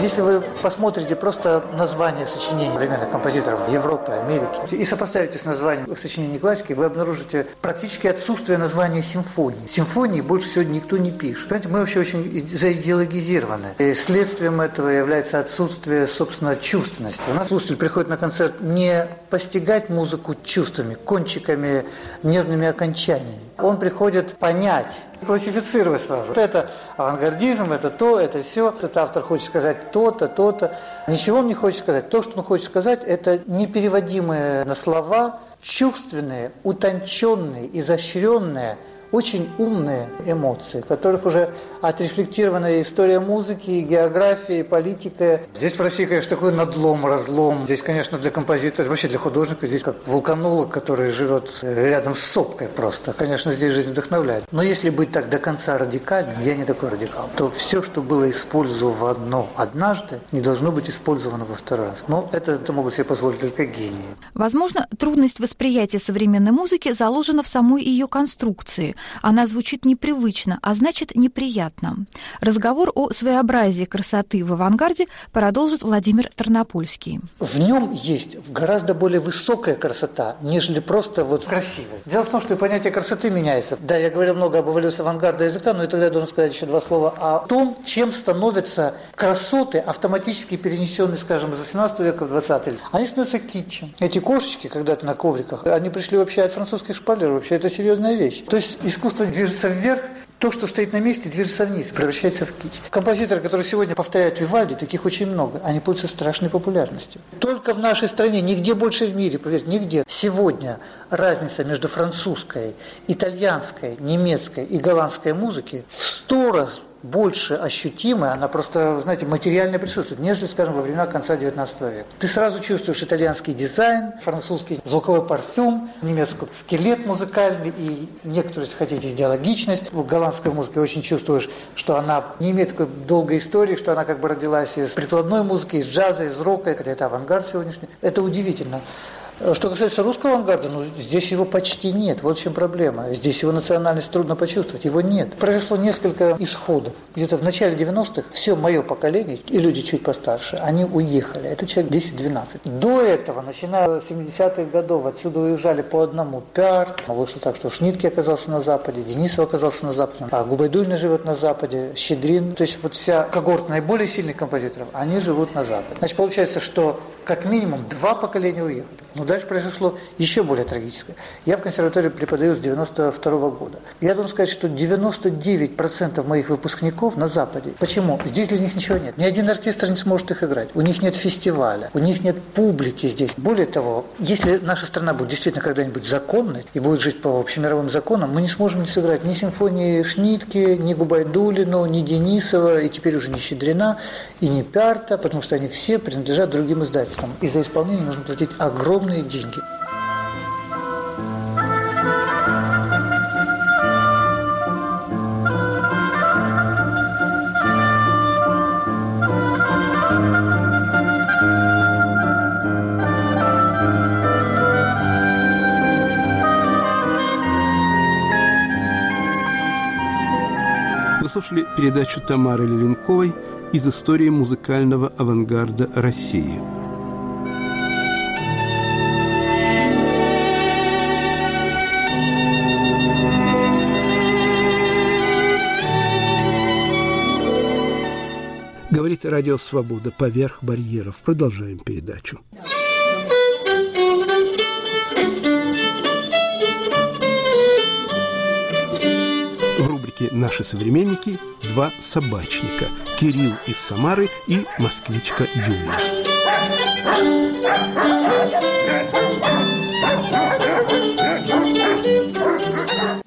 Если вы посмотрите просто название сочинений современных композиторов в Европе, Америке и сопоставите с названием сочинений классики, вы обнаружите практически отсутствие названия симфонии. Симфонии больше сегодня никто не пишет. Понимаете, мы вообще очень заидеологизированы. И следствием этого является отсутствие, собственно, чувственности. У нас слушатель приходит на концерт не постигать музыку чувствами, кончиками, нервными окончаниями. Он приходит понять, классифицировать сразу. Это авангардизм, это то, это все. Этот автор хочет сказать то-то, то-то. Ничего он не хочет сказать. То, что он хочет сказать, это непереводимые на слова, чувственные, утонченные, изощренные, очень умные эмоции, которых уже отрефлектирована история музыки, географии, политика. Здесь в России, конечно, такой надлом, разлом. Здесь, конечно, для композитора, вообще для художника, здесь как вулканолог, который живет рядом с сопкой просто. Конечно, здесь жизнь вдохновляет. Но если быть так до конца радикальным, я не такой радикал, то все, что было использовано однажды, не должно быть использовано во второй раз. Но это, это могут себе позволить только гении. Возможно, трудность восприятия современной музыки заложена в самой ее конструкции. Она звучит непривычно, а значит неприятно. Разговор о своеобразии красоты в авангарде продолжит Владимир Тарнопольский. В нем есть гораздо более высокая красота, нежели просто вот красивость. Дело в том, что понятие красоты меняется. Да, я говорил много об эволюции авангарда языка, но и тогда я должен сказать еще два слова о том, чем становятся красоты, автоматически перенесенные, скажем, из 18 века в 20 век. Они становятся китчем. Эти кошечки когда-то на ковриках, они пришли вообще от французской шпалеры. Вообще это серьезная вещь. То есть искусство движется вверх, то, что стоит на месте, движется вниз, превращается в кич. Композиторы, которые сегодня повторяют Вивальди, таких очень много. Они пользуются страшной популярностью. Только в нашей стране, нигде больше в мире, поверьте, нигде. Сегодня разница между французской, итальянской, немецкой и голландской музыки в сто раз больше ощутимая, она просто, знаете, материально присутствует, нежели, скажем, во времена конца XIX века. Ты сразу чувствуешь итальянский дизайн, французский звуковой парфюм, немецкий скелет музыкальный и некоторую, если хотите, идеологичность. В голландской музыке очень чувствуешь, что она не имеет такой долгой истории, что она как бы родилась из прикладной музыки, из джаза, из рока, это авангард сегодняшний. Это удивительно. Что касается русского авангарда, ну, здесь его почти нет. Вот в чем проблема. Здесь его национальность трудно почувствовать. Его нет. Произошло несколько исходов. Где-то в начале 90-х все мое поколение, и люди чуть постарше, они уехали. Это человек 10-12. До этого, начиная с 70-х годов, отсюда уезжали по одному. Пярт. Вышло так, что Шнитки оказался на Западе, Денисов оказался на Западе, а Губайдульный живет на Западе, Щедрин. То есть вот вся когорта наиболее сильных композиторов, они живут на Западе. Значит, получается, что как минимум два поколения уехали. Но дальше произошло еще более трагическое. Я в консерватории преподаю с 92 -го года. Я должен сказать, что 99% моих выпускников на Западе. Почему? Здесь для них ничего нет. Ни один оркестр не сможет их играть. У них нет фестиваля, у них нет публики здесь. Более того, если наша страна будет действительно когда-нибудь законной и будет жить по общемировым законам, мы не сможем не сыграть ни симфонии Шнитки, ни Губайдулину, ни Денисова, и теперь уже не Щедрина, и не Пярта, потому что они все принадлежат другим издательствам. И за исполнение нужно платить огромные деньги. Слушали передачу Тамары Левинковой из истории музыкального авангарда России. Радио Свобода поверх барьеров. Продолжаем передачу. В рубрике «Наши современники» два собачника – Кирилл из Самары и москвичка Юлия.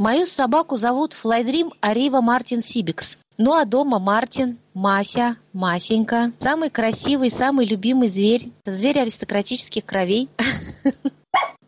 Мою собаку зовут Флайдрим Арива Мартин Сибикс. Ну а дома Мартин, Мася, Масенька. Самый красивый, самый любимый зверь. Зверь аристократических кровей.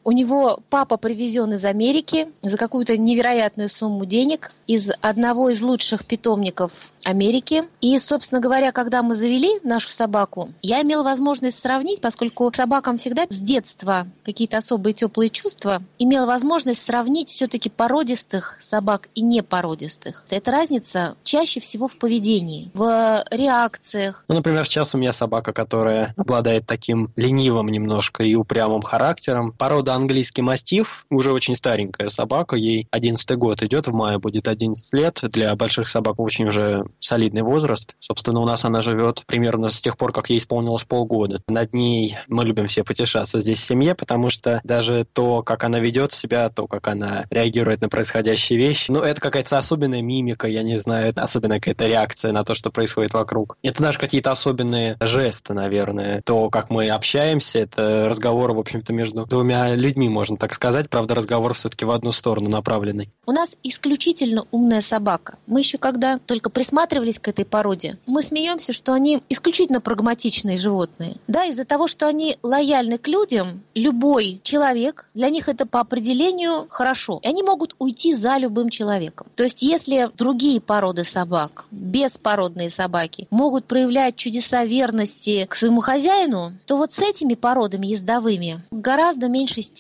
У него папа привезен из Америки за какую-то невероятную сумму денег из одного из лучших питомников Америки. И, собственно говоря, когда мы завели нашу собаку, я имела возможность сравнить, поскольку собакам всегда с детства какие-то особые теплые чувства, имела возможность сравнить все-таки породистых собак и непородистых. Эта разница чаще всего в поведении, в реакциях. Ну, например, сейчас у меня собака, которая обладает таким ленивым немножко и упрямым характером. Порода английский мастиф, уже очень старенькая собака, ей 11 год идет, в мае будет 11 лет. Для больших собак очень уже солидный возраст. Собственно, у нас она живет примерно с тех пор, как ей исполнилось полгода. Над ней мы любим все потешаться здесь в семье, потому что даже то, как она ведет себя, то, как она реагирует на происходящие вещи, ну, это какая-то особенная мимика, я не знаю, особенная какая-то реакция на то, что происходит вокруг. Это даже какие-то особенные жесты, наверное. То, как мы общаемся, это разговор, в общем-то, между двумя людьми, можно так сказать. Правда, разговор все-таки в одну сторону направленный. У нас исключительно умная собака. Мы еще когда только присматривались к этой породе, мы смеемся, что они исключительно прагматичные животные. Да, из-за того, что они лояльны к людям, любой человек, для них это по определению хорошо. И они могут уйти за любым человеком. То есть, если другие породы собак, беспородные собаки, могут проявлять чудеса верности к своему хозяину, то вот с этими породами ездовыми гораздо меньшей степени.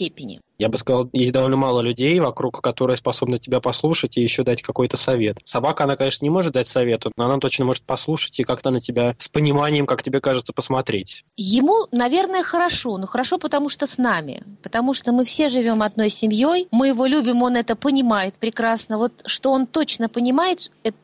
Я бы сказал, есть довольно мало людей вокруг, которые способны тебя послушать и еще дать какой-то совет. Собака, она, конечно, не может дать совету, но она точно может послушать и как-то на тебя с пониманием, как тебе кажется, посмотреть. Ему, наверное, хорошо, но хорошо потому что с нами, потому что мы все живем одной семьей, мы его любим, он это понимает прекрасно. Вот что он точно понимает, это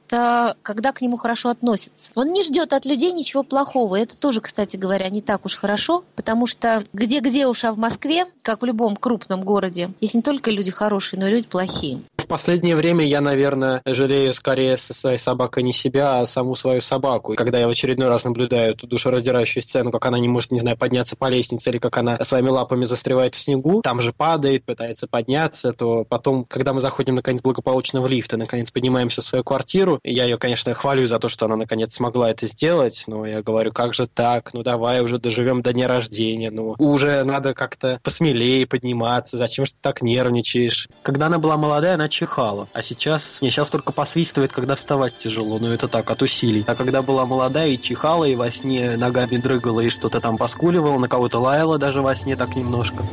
когда к нему хорошо относятся. Он не ждет от людей ничего плохого. Это тоже, кстати говоря, не так уж хорошо, потому что где-где уж, а в Москве, как в любом крупном городе, есть не только люди хорошие, но и люди плохие. Последнее время я, наверное, жалею скорее со своей собакой не себя, а саму свою собаку. И когда я в очередной раз наблюдаю эту душераздирающую сцену, как она не может, не знаю, подняться по лестнице, или как она своими лапами застревает в снегу, там же падает, пытается подняться, то потом, когда мы заходим, наконец, благополучно в лифт и, наконец, поднимаемся в свою квартиру, я ее, конечно, хвалю за то, что она, наконец, смогла это сделать, но я говорю, как же так, ну давай уже доживем до дня рождения, ну уже надо как-то посмелее подниматься, зачем же ты так нервничаешь? Когда она была молодая, она чихала, а сейчас, не, сейчас только посвистывает, когда вставать тяжело, но это так, от усилий. А когда была молодая и чихала, и во сне ногами дрыгала, и что-то там поскуливала, на кого-то лаяла даже во сне так немножко.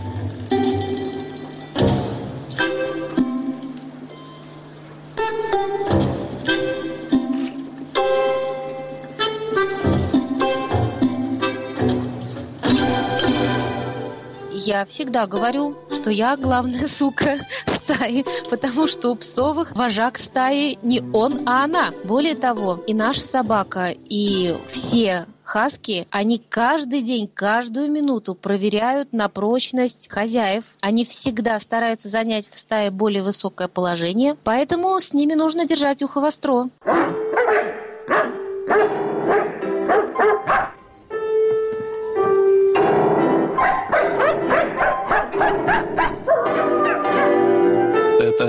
Я всегда говорю, что я главная сука стаи, потому что у псовых вожак стаи не он, а она. Более того, и наша собака, и все хаски, они каждый день, каждую минуту проверяют на прочность хозяев. Они всегда стараются занять в стае более высокое положение, поэтому с ними нужно держать ухо востро.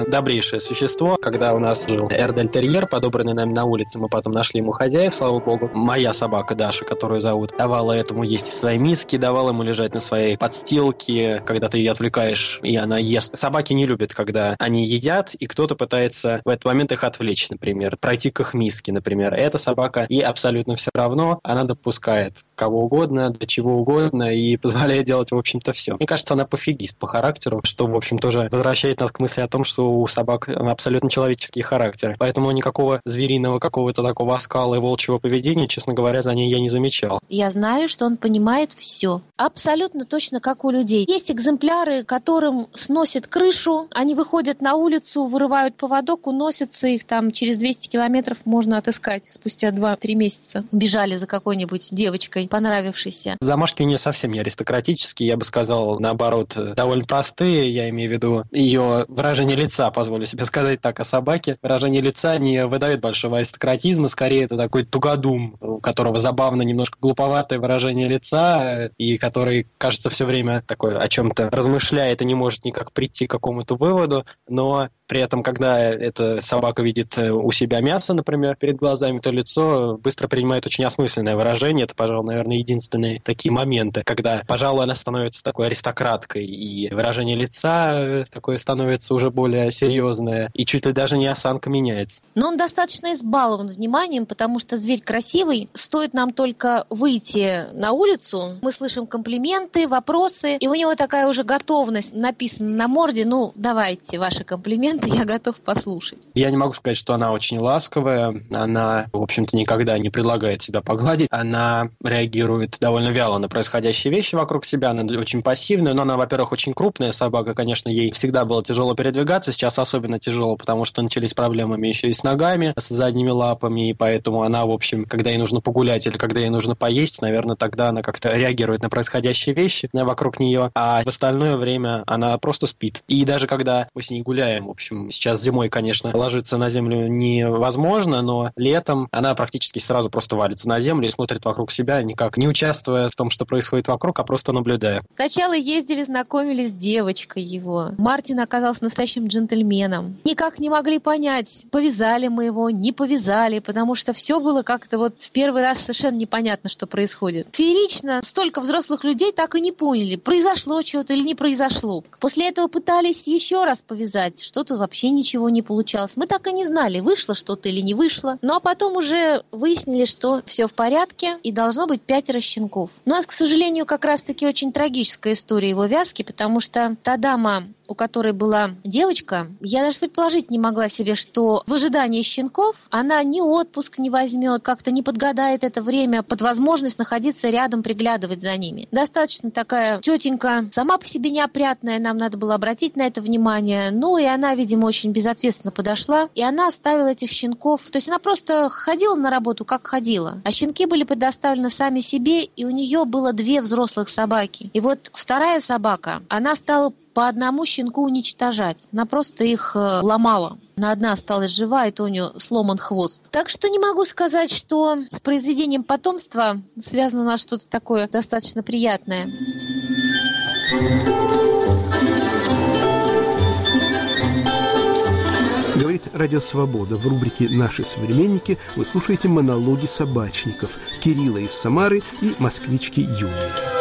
Добрейшее существо. Когда у нас жил Эрдельтерьер, подобранный нами на улице, мы потом нашли ему хозяев, слава богу. Моя собака Даша, которую зовут, давала этому есть своей миски, давала ему лежать на своей подстилке, когда ты ее отвлекаешь, и она ест. Собаки не любят, когда они едят, и кто-то пытается в этот момент их отвлечь, например, пройти к их миске, например. Эта собака ей абсолютно все равно, она допускает кого угодно, для чего угодно, и позволяет делать, в общем-то, все. Мне кажется, она пофигист по характеру, что, в общем, тоже возвращает нас к мысли о том, что у собак абсолютно человеческие характеры. Поэтому никакого звериного какого-то такого оскала и волчьего поведения, честно говоря, за ней я не замечал. Я знаю, что он понимает все. Абсолютно точно как у людей. Есть экземпляры, которым сносит крышу, они выходят на улицу, вырывают поводок, уносятся их там через 200 километров можно отыскать спустя 2-3 месяца. Бежали за какой-нибудь девочкой, понравившейся. Замашки у нее совсем не аристократические, я бы сказал, наоборот, довольно простые. Я имею в виду ее выражение лица, позволю себе сказать так о собаке. Выражение лица не выдает большого аристократизма, скорее это такой тугодум, у которого забавно немножко глуповатое выражение лица, и который, кажется, все время такой о чем-то размышляет и не может никак прийти к какому-то выводу, но При этом, когда эта собака видит э, у себя мясо, например, перед глазами, то лицо быстро принимает очень осмысленное выражение. Это, пожалуй, наверное, единственные такие моменты, когда, пожалуй, она становится такой аристократкой, и выражение лица э, такое становится уже более серьезное, и чуть ли даже не осанка меняется. Но он достаточно избалован вниманием, потому что зверь красивый. Стоит нам только выйти на улицу, мы слышим комплименты, вопросы, и у него такая уже готовность написана на морде, ну, давайте ваши комплименты, я готов послушать. Я не могу сказать, что она очень ласковая, она, в общем-то, никогда не предлагает себя погладить, она реагирует довольно вяло на происходящие вещи вокруг себя, она очень пассивная, но она, во-первых, очень крупная собака, конечно, ей всегда было тяжело передвигаться, сейчас особенно тяжело, потому что начались проблемами еще и с ногами, с задними лапами, и поэтому она, в общем, когда ей нужно погулять или когда ей нужно поесть, наверное, тогда она как-то реагирует на происходящие вещи вокруг нее, а в остальное время она просто спит. И даже когда мы с ней гуляем, в общем, сейчас зимой, конечно, ложиться на землю невозможно, но летом она практически сразу просто валится на землю и смотрит вокруг себя, никак не участвуя в том, что происходит вокруг, а просто наблюдая. Сначала ездили, знакомились с девочкой его. Мартин оказался настоящим джентльменом. Никак не могли понять, повязали мы его, не повязали, потому что все было как-то вот в первый раз совершенно непонятно, что происходит. Феерично столько взрослых людей так и не поняли, произошло чего-то или не произошло. После этого пытались еще раз повязать, что-то вообще ничего не получалось. Мы так и не знали, вышло что-то или не вышло. Ну а потом уже выяснили, что все в порядке и должно быть пятеро щенков. У нас, к сожалению, как раз-таки очень трагическая история его вязки, потому что та дама, у которой была девочка, я даже предположить не могла себе, что в ожидании щенков она ни отпуск не возьмет, как-то не подгадает это время под возможность находиться рядом, приглядывать за ними. Достаточно такая тетенька, сама по себе неопрятная, нам надо было обратить на это внимание. Ну и она, видимо, очень безответственно подошла, и она оставила этих щенков. То есть она просто ходила на работу, как ходила. А щенки были предоставлены сами себе, и у нее было две взрослых собаки. И вот вторая собака, она стала по одному щенку уничтожать. Она просто их э, ломала. На одна осталась жива, и то у нее сломан хвост. Так что не могу сказать, что с произведением потомства связано у нас что-то такое достаточно приятное. Говорит Радио Свобода. В рубрике «Наши современники» вы слушаете монологи собачников Кирилла из Самары и москвички Юлии.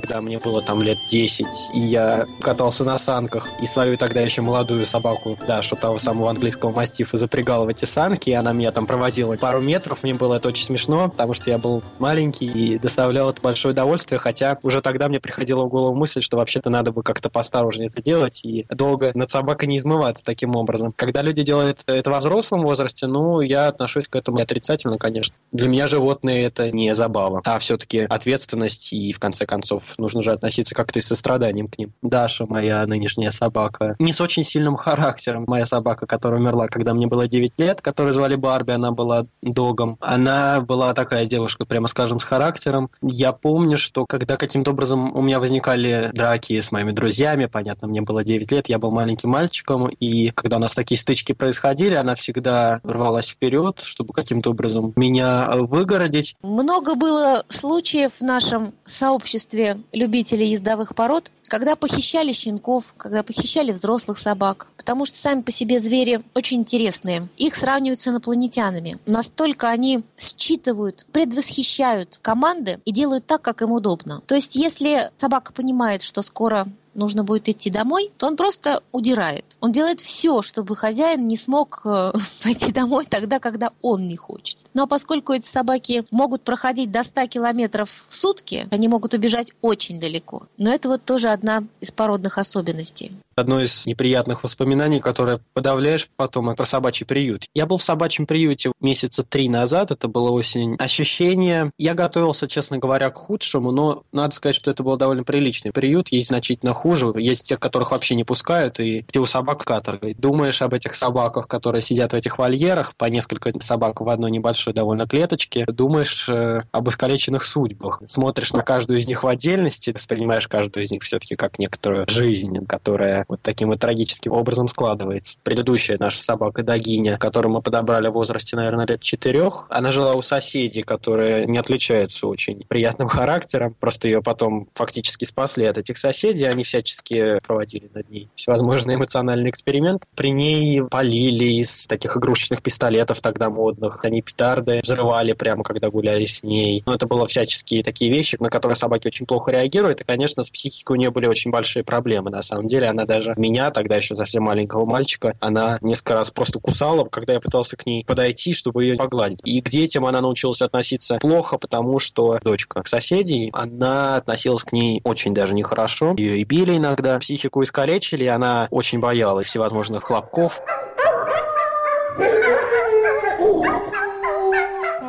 Когда мне было там лет 10, и я катался на санках, и свою тогда еще молодую собаку, Дашу, того самого английского мастифа, запрягал в эти санки, и она меня там провозила пару метров, мне было это очень смешно, потому что я был маленький и доставлял это большое удовольствие, хотя уже тогда мне приходила в голову мысль, что вообще-то надо бы как-то поосторожнее это делать и долго над собакой не измываться таким образом. Когда люди делают это во взрослом возрасте, ну, я отношусь к этому отрицательно, конечно. Для меня животные это не забава, а все-таки ответственность и, в конце концов, нужно же относиться как-то и со страданием к ним. Даша, моя нынешняя собака, не с очень сильным характером. Моя собака, которая умерла, когда мне было 9 лет, которую звали Барби, она была догом. Она была такая девушка, прямо скажем, с характером. Я помню, что когда каким-то образом у меня возникали драки с моими друзьями, понятно, мне было 9 лет, я был маленьким мальчиком, и когда у нас такие стычки происходили, она всегда рвалась вперед, чтобы каким-то образом меня выгородить. Много было случаев в нашем сообществе любителей ездовых пород, когда похищали щенков, когда похищали взрослых собак, потому что сами по себе звери очень интересные. Их сравнивают с инопланетянами. Настолько они считывают, предвосхищают команды и делают так, как им удобно. То есть, если собака понимает, что скоро нужно будет идти домой, то он просто удирает. Он делает все, чтобы хозяин не смог э, пойти домой тогда, когда он не хочет. А поскольку эти собаки могут проходить до 100 километров в сутки, они могут убежать очень далеко. Но это вот тоже одна из породных особенностей одно из неприятных воспоминаний, которое подавляешь потом, про собачий приют. Я был в собачьем приюте месяца три назад, это было осень. Ощущение, я готовился, честно говоря, к худшему, но надо сказать, что это был довольно приличный приют. Есть значительно хуже, есть тех, которых вообще не пускают, и где у собак каторга. Думаешь об этих собаках, которые сидят в этих вольерах, по несколько собак в одной небольшой довольно клеточке, думаешь э, об искалеченных судьбах. Смотришь на каждую из них в отдельности, воспринимаешь каждую из них все-таки как некоторую жизнь, которая вот таким вот трагическим образом складывается. Предыдущая наша собака Дагиня, которую мы подобрали в возрасте, наверное, лет четырех, она жила у соседей, которые не отличаются очень приятным характером. Просто ее потом фактически спасли от этих соседей. Они всячески проводили над ней всевозможные эмоциональные эксперименты. При ней полили из таких игрушечных пистолетов тогда модных. Они петарды взрывали прямо, когда гуляли с ней. Но это было всяческие такие вещи, на которые собаки очень плохо реагируют. И, конечно, с психикой у нее были очень большие проблемы. На самом деле, она даже меня, тогда еще совсем маленького мальчика, она несколько раз просто кусала, когда я пытался к ней подойти, чтобы ее погладить. И к детям она научилась относиться плохо, потому что дочка соседей, она относилась к ней очень даже нехорошо. Ее и били иногда, психику искалечили, она очень боялась всевозможных хлопков.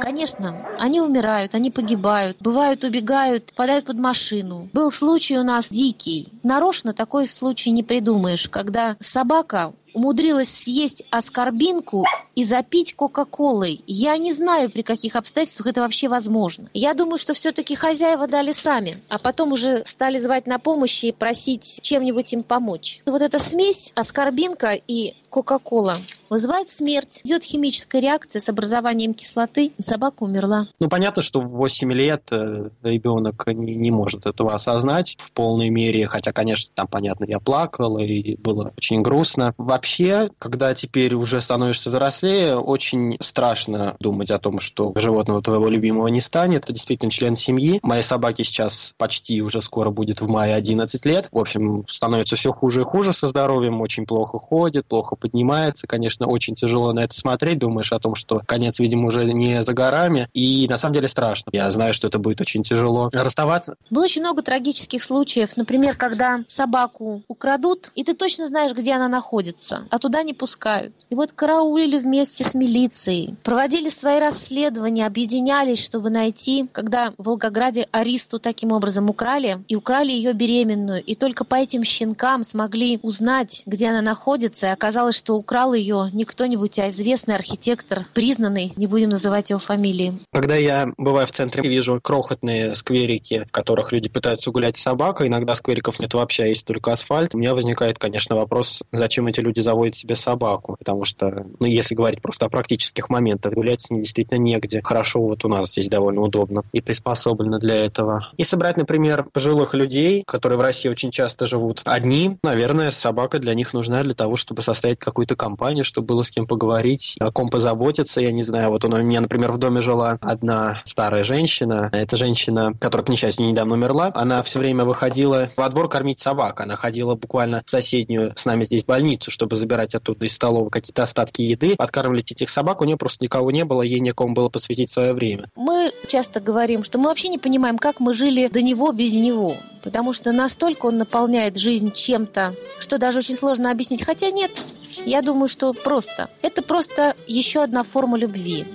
Конечно, они умирают, они погибают, бывают убегают, попадают под машину. Был случай у нас дикий. Нарочно такой случай не придумаешь, когда собака умудрилась съесть аскорбинку и запить Кока-Колой. Я не знаю, при каких обстоятельствах это вообще возможно. Я думаю, что все-таки хозяева дали сами, а потом уже стали звать на помощь и просить чем-нибудь им помочь. Вот эта смесь, аскорбинка и Кока-Кола вызывает смерть. Идет химическая реакция с образованием кислоты, и собака умерла. Ну, понятно, что в 8 лет э, ребенок не, не может этого осознать в полной мере, хотя, конечно, там, понятно, я плакал, и было очень грустно. Вообще, когда теперь уже становишься взрослее, очень страшно думать о том, что животного твоего любимого не станет. Это действительно член семьи. Моей собаке сейчас почти уже скоро будет в мае 11 лет. В общем, становится все хуже и хуже со здоровьем, очень плохо ходит, плохо поднимается. Конечно, очень тяжело на это смотреть. Думаешь о том, что конец, видимо, уже не за горами. И на самом деле страшно. Я знаю, что это будет очень тяжело расставаться. Было очень много трагических случаев. Например, когда собаку украдут, и ты точно знаешь, где она находится, а туда не пускают. И вот караулили вместе с милицией, проводили свои расследования, объединялись, чтобы найти, когда в Волгограде Аристу таким образом украли, и украли ее беременную. И только по этим щенкам смогли узнать, где она находится, и оказалось, что украл ее не кто-нибудь, а известный архитектор, признанный, не будем называть его фамилии. Когда я бываю в центре, вижу крохотные скверики, в которых люди пытаются гулять с собакой, иногда сквериков нет вообще, а есть только асфальт. У меня возникает, конечно, вопрос, зачем эти люди заводят себе собаку, потому что, ну, если говорить просто о практических моментах, гулять с ней действительно негде. Хорошо, вот у нас здесь довольно удобно и приспособлено для этого. Если брать, например, пожилых людей, которые в России очень часто живут одни, наверное, собака для них нужна для того, чтобы составить какую-то компанию, чтобы было с кем поговорить, о ком позаботиться. Я не знаю, вот у меня, например, в доме жила одна старая женщина. Эта женщина, которая, к несчастью, недавно умерла, она все время выходила во двор кормить собак. Она ходила буквально в соседнюю с нами здесь больницу, чтобы забирать оттуда из столовой какие-то остатки еды, откармливать этих собак. У нее просто никого не было, ей некому было посвятить свое время. Мы часто говорим, что мы вообще не понимаем, как мы жили до него без него. Потому что настолько он наполняет жизнь чем-то, что даже очень сложно объяснить. Хотя нет, я думаю, что просто. Это просто еще одна форма любви.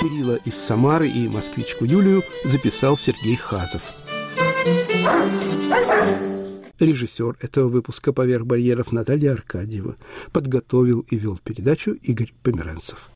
Кирилла из Самары и москвичку Юлию записал Сергей Хазов. Режиссер этого выпуска «Поверх барьеров» Наталья Аркадьева. Подготовил и вел передачу Игорь Померанцев.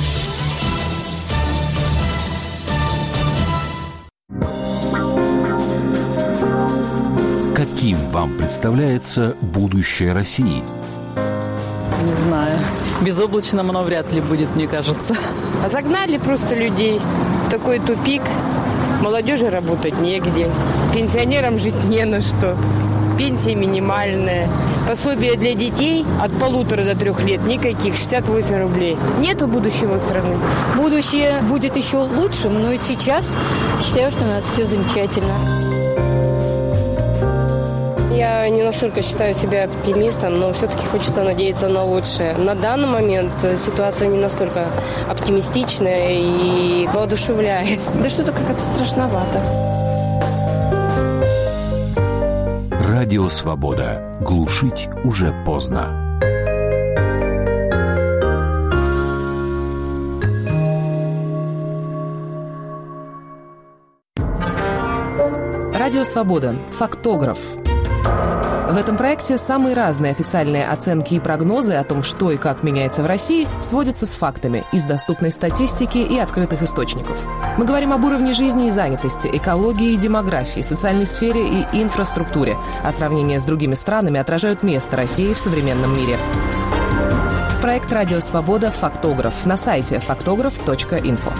Вам представляется будущее России? Не знаю. Безоблачным оно вряд ли будет, мне кажется. А загнали просто людей в такой тупик. Молодежи работать негде. Пенсионерам жить не на что. Пенсия минимальная. Пособие для детей от полутора до трех лет никаких, 68 рублей. Нету будущего страны. Будущее будет еще лучшим, но и сейчас считаю, что у нас все замечательно. Я не настолько считаю себя оптимистом, но все-таки хочется надеяться на лучшее. На данный момент ситуация не настолько оптимистичная и воодушевляет. Да что-то как-то страшновато. Радио «Свобода». Глушить уже поздно. Радио «Свобода». Фактограф. В этом проекте самые разные официальные оценки и прогнозы о том, что и как меняется в России, сводятся с фактами из доступной статистики и открытых источников. Мы говорим об уровне жизни и занятости, экологии и демографии, социальной сфере и инфраструктуре, а сравнения с другими странами отражают место России в современном мире. Проект «Радио Свобода. Фактограф» на сайте фактограф.инфо.